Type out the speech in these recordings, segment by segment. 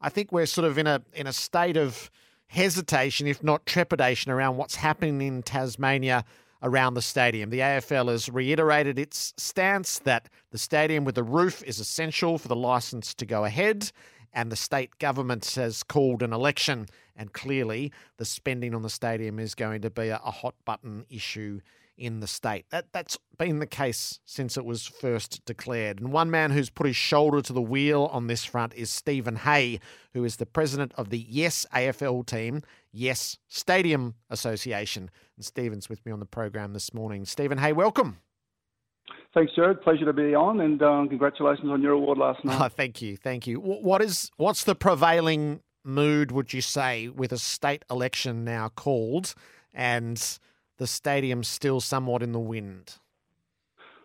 I think we're sort of in a in a state of hesitation, if not trepidation, around what's happening in Tasmania around the stadium. The AFL has reiterated its stance that the stadium with the roof is essential for the licence to go ahead, and the state government has called an election. And clearly, the spending on the stadium is going to be a, a hot button issue in the state. That that's been the case since it was first declared. And one man who's put his shoulder to the wheel on this front is Steven Hay, who is the president of the Yes AFL team, Yes Stadium Association. And Steven's with me on the program this morning. Steven Hay, welcome. Thanks, Gerard. Pleasure to be on, and um, congratulations on your award last night. Oh, thank you, thank you. What is what's the prevailing mood? Would you say with a state election now called and the stadium still somewhat in the wind?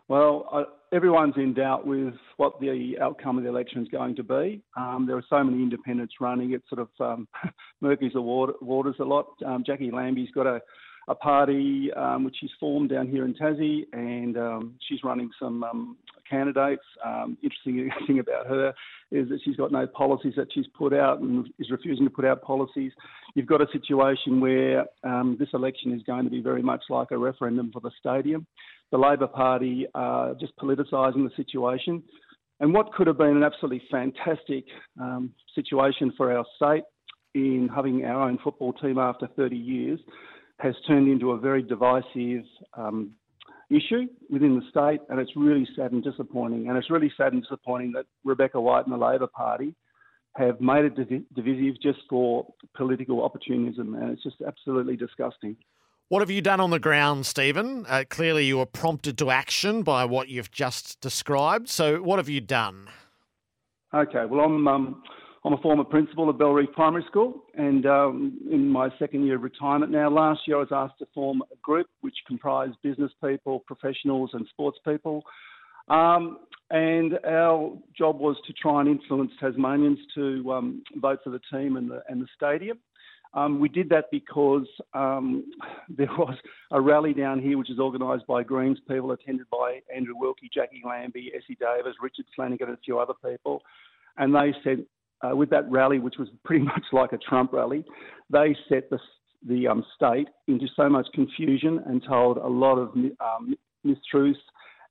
Well, uh, everyone's in doubt with what the outcome of the election is going to be. Um, there are so many independents running; it sort of um, murkies the water, waters a lot. Um, Jacqui Lambie's got a a party um, which she's formed down here in Tassie, and um, she's running some um, candidates. Um, interesting thing about her is that she's got no policies that she's put out and is refusing to put out policies. You've got a situation where um, this election is going to be very much like a referendum for the stadium. The Labor Party are just politicising the situation. And what could have been an absolutely fantastic um, situation for our state in having our own football team after 30 years has turned into a very divisive um, issue within the state, and it's really sad and disappointing. And it's really sad and disappointing that Rebecca White and the Labor Party have made it div- divisive just for political opportunism, and it's just absolutely disgusting. What have you done on the ground, Steven? Uh, clearly, you were prompted to action by what you've just described. So, what have you done? Okay, well, I'm um, I'm a former principal of Bellerive Primary School, and um, in my second year of retirement now. Last year, I was asked to form a group which comprised business people, professionals, and sports people. Um, and our job was to try and influence Tasmanians to um, vote for the team and the, and the stadium. Um, we did that because um, there was a rally down here which is organised by Greens people, attended by Andrew Wilkie, Jacqui Lambie, Essie Davis, Richard Flanagan, and a few other people. And they said, uh, with that rally, which was pretty much like a Trump rally, they set the, the um, state into so much confusion and told a lot of um, mistruths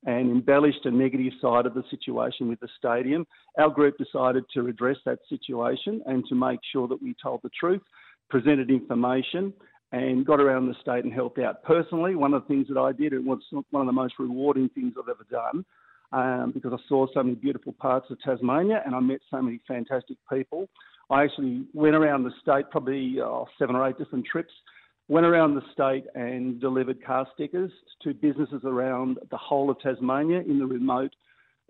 and embellished a negative side of the situation with the stadium. Our group decided to redress that situation and to make sure that we told the truth, presented information, and got around the state and helped out. Personally, one of the things that I did, it was one of the most rewarding things I've ever done, um, because I saw so many beautiful parts of Tasmania and I met so many fantastic people. I actually went around the state, probably oh, seven or eight different trips, went around the state and delivered car stickers to businesses around the whole of Tasmania in the remote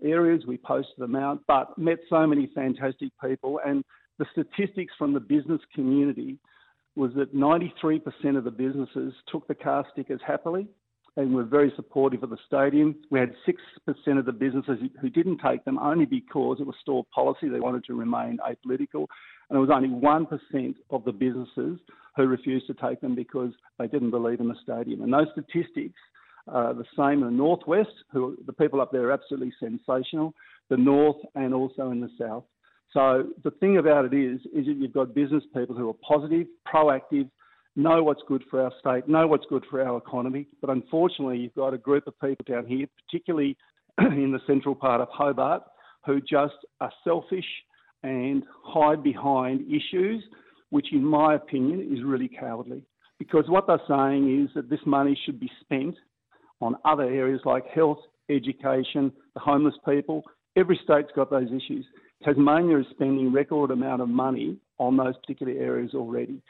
areas. We posted them out, but met so many fantastic people. And the statistics from the business community was that 93% of the businesses took the car stickers happily and were very supportive of the stadium. We had 6% of the businesses who didn't take them only because it was store policy. They wanted to remain apolitical. And it was only 1% of the businesses who refused to take them because they didn't believe in the stadium. And those statistics are the same in the northwest, who the people up there are absolutely sensational, the north and also in the south. So the thing about it is, is that you've got business people who are positive, proactive, know what's good for our state, know what's good for our economy. But unfortunately, you've got a group of people down here, particularly in the central part of Hobart, who just are selfish and hide behind issues, which, in my opinion, is really cowardly. Because what they're saying is that this money should be spent on other areas like health, education, the homeless people. Every state's got those issues. Tasmania is spending record amount of money on those particular areas already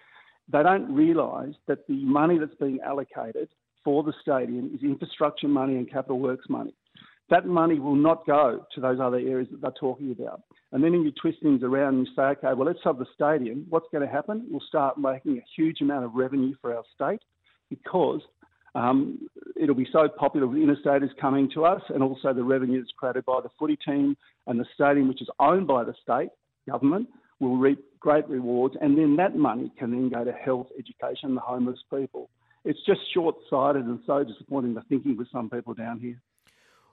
they don't realise that the money that's being allocated for the stadium is infrastructure money and capital works money. That money will not go to those other areas that they're talking about. And then you twist things around and you say, okay, well, let's have the stadium. What's going to happen? We'll start making a huge amount of revenue for our state because um, it'll be so popular with interstaters coming to us and also the revenue that's created by the footy team and the stadium, which is owned by the state government, will reap great rewards, and then that money can then go to health, education, the homeless people. It's just short sighted and so disappointing the thinking with some people down here.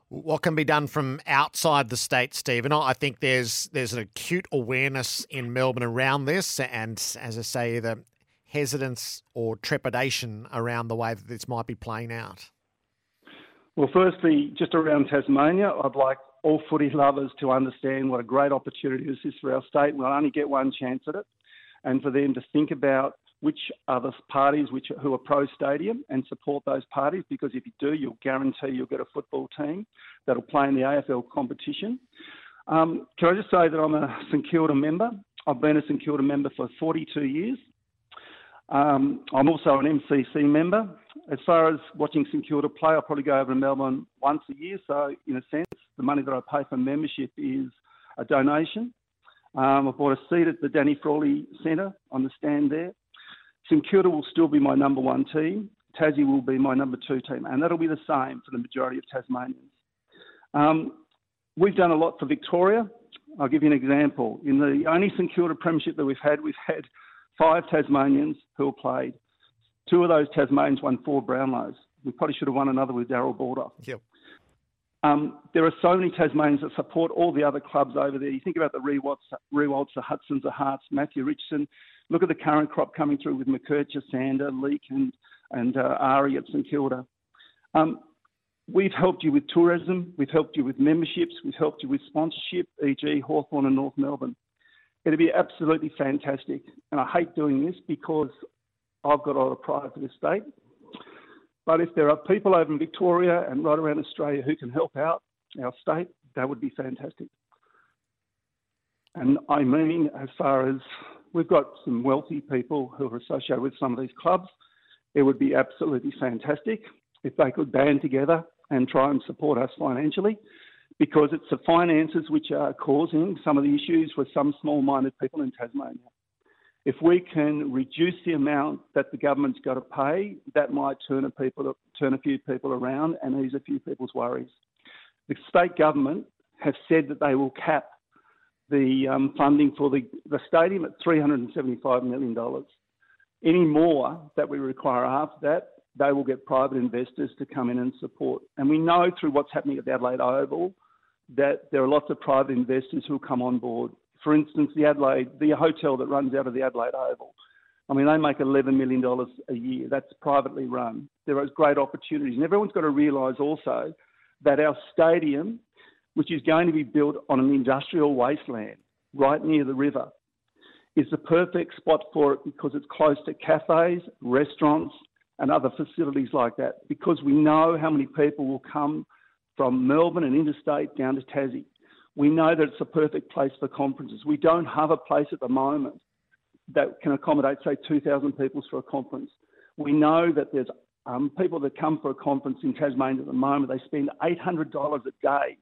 What can be done from outside the state, Steven? I think there's there's an acute awareness in Melbourne around this, and as I say, the hesitance or trepidation around the way that this might be playing out. Well, firstly, just around Tasmania, I'd like all footy lovers to understand what a great opportunity this is for our state. We'll only get one chance at it, and for them to think about which other parties which who are pro stadium and support those parties because if you do, you'll guarantee you'll get a football team that'll play in the AFL competition. Um, can I just say that I'm a St Kilda member? I've been a St Kilda member for 42 years. Um, I'm also an MCC member. As far as watching St Kilda play, I'll probably go over to Melbourne once a year. So, in a sense, the money that I pay for membership is a donation. Um, I bought a seat at the Danny Frawley Centre on the stand there. St Kilda will still be my number one team. Tassie will be my number two team, and that'll be the same for the majority of Tasmanians. Um, we've done a lot for Victoria. I'll give you an example. In the only St Kilda premiership that we've had, we've had five Tasmanians who have played. Two of those Tasmanians won four Brownlows. We probably should have won another with Darrel Baldock. Yep. Um, there are so many Tasmanians that support all the other clubs over there. You think about the Riewoldts, Riewoldts the Hudsons, the Harts, Matthew Richardson. Look at the current crop coming through with McKercher, Sander, Leake, and, and uh, Arie at St Kilda. Um, we've helped you with tourism, we've helped you with memberships, we've helped you with sponsorship, e.g., Hawthorn and North Melbourne. It'd be absolutely fantastic. And I hate doing this because I've got a lot of pride for this state. But if there are people over in Victoria and right around Australia who can help out our state, that would be fantastic. And I mean, as far as we've got some wealthy people who are associated with some of these clubs, it would be absolutely fantastic if they could band together and try and support us financially because it's the finances which are causing some of the issues with some small minded people in Tasmania. If we can reduce the amount that the government's got to pay, that might turn a, people, turn a few people around and ease a few people's worries. The state government have said that they will cap the um, funding for the, the stadium at $375 million. Any more that we require after that, they will get private investors to come in and support. And we know through what's happening at the Adelaide Oval that there are lots of private investors who will come on board. For instance, the Adelaide, the hotel that runs out of the Adelaide Oval. I mean, they make $11 million a year. That's privately run. There are great opportunities. And everyone's got to realise also that our stadium, which is going to be built on an industrial wasteland right near the river, is the perfect spot for it because it's close to cafes, restaurants, and other facilities like that. Because we know how many people will come from Melbourne and interstate down to Tassie. We know that it's a perfect place for conferences. We don't have a place at the moment that can accommodate, say, 2,000 people for a conference. We know that there's um, people that come for a conference in Tasmania at the moment, they spend $800 a day.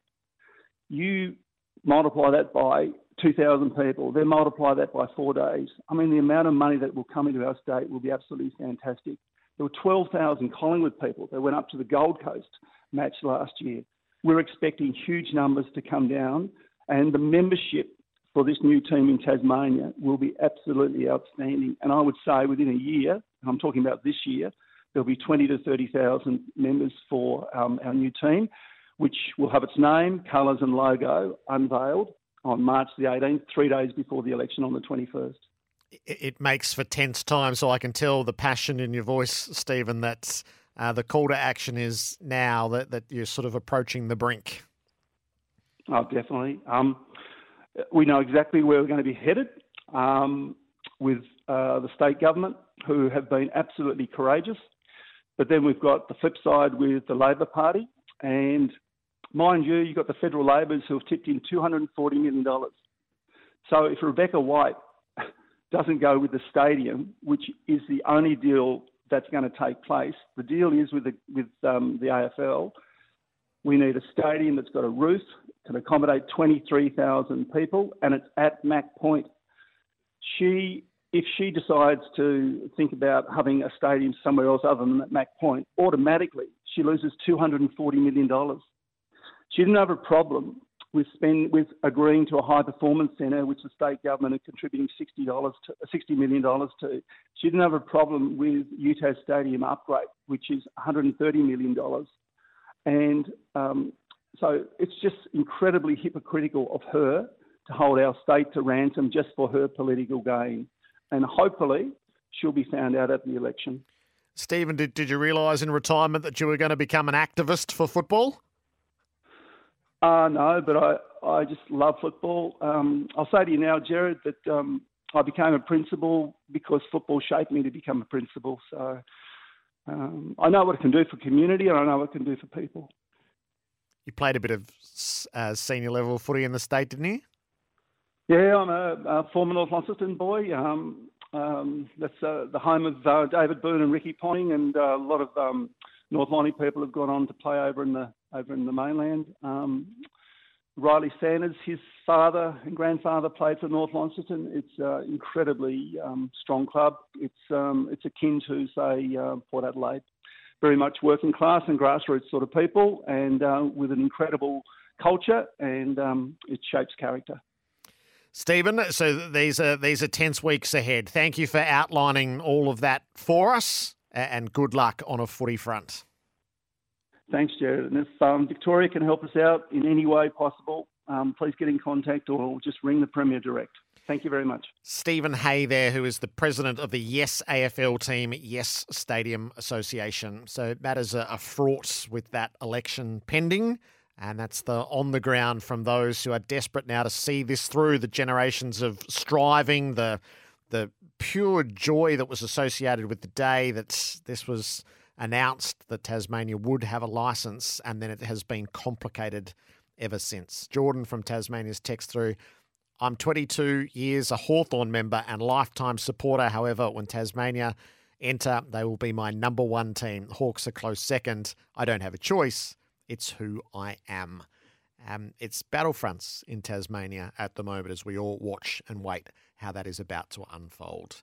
You multiply that by 2,000 people, then multiply that by four days. I mean, the amount of money that will come into our state will be absolutely fantastic. There were 12,000 Collingwood people that went up to the Gold Coast match last year. We're expecting huge numbers to come down, and the membership for this new team in Tasmania will be absolutely outstanding. And I would say within a year, I'm talking about this year, there'll be 20 to 30,000 members for um, our new team, which will have its name, colours, and logo unveiled on March the 18th, three days before the election on the 21st. It makes for tense times, so I can tell the passion in your voice, Steven. That's uh, the call to action is now that, that you're sort of approaching the brink. Oh, definitely. Um, we know exactly where we're going to be headed um, with uh, the state government, who have been absolutely courageous. But then we've got the flip side with the Labor Party, and mind you, you've got the federal Labors who have tipped in $240 million. So if Rebecca White doesn't go with the stadium, which is the only deal that's going to take place. The deal is with the, with um, the AFL, we need a stadium that's got a roof, can accommodate 23,000 people, and it's at Mac Point. She, if she decides to think about having a stadium somewhere else other than at Mac Point, automatically she loses $240 million. She didn't have a problem with spend with agreeing to a high performance centre, which the state government are contributing sixty dollars to sixty million dollars to. She didn't have a problem with UTAS Stadium upgrade, which is one hundred and thirty million dollars, and um, so it's just incredibly hypocritical of her to hold our state to ransom just for her political gain. And hopefully she'll be found out at the election. Steven, did, did you realise in retirement that you were going to become an activist for football? Uh, no, but I, I just love football. Um, I'll say to you now, Gerard, that um, I became a principal because football shaped me to become a principal. So um, I know what it can do for community and I know what it can do for people. You played a bit of uh, senior level footy in the state, didn't you? Yeah, I'm a, a former North Launceston boy. Um, um, that's uh, the home of uh, David Boon and Ricky Ponting, and uh, a lot of um, North Lonnie people have gone on to play over in the over in the mainland. Um, Ryley Sanders, his father and grandfather played for North Launceston. It's an incredibly um, strong club. It's um, it's akin to say uh, Port Adelaide, very much working class and grassroots sort of people, and uh, with an incredible culture, and um, it shapes character. Steven, so these are these are tense weeks ahead. Thank you for outlining all of that for us, and good luck on a footy front. Thanks, Gerard. And if um, Victoria can help us out in any way possible, um, please get in contact or just ring the Premier direct. Thank you very much. Steven Hay, there, who is the president of the Yes AFL team, Yes Stadium Association. So matters are fraught with that election pending. And that's the on the ground from those who are desperate now to see this through the generations of striving, the the pure joy that was associated with the day that this was announced that Tasmania would have a license, and then it has been complicated ever since. Jordan from Tasmania's text through. I'm 22 years, a Hawthorn member and lifetime supporter. However, when Tasmania enter, they will be my number one team. Hawks are close second. I don't have a choice. It's who I am. Um, it's battlefronts in Tasmania at the moment as we all watch and wait how that is about to unfold.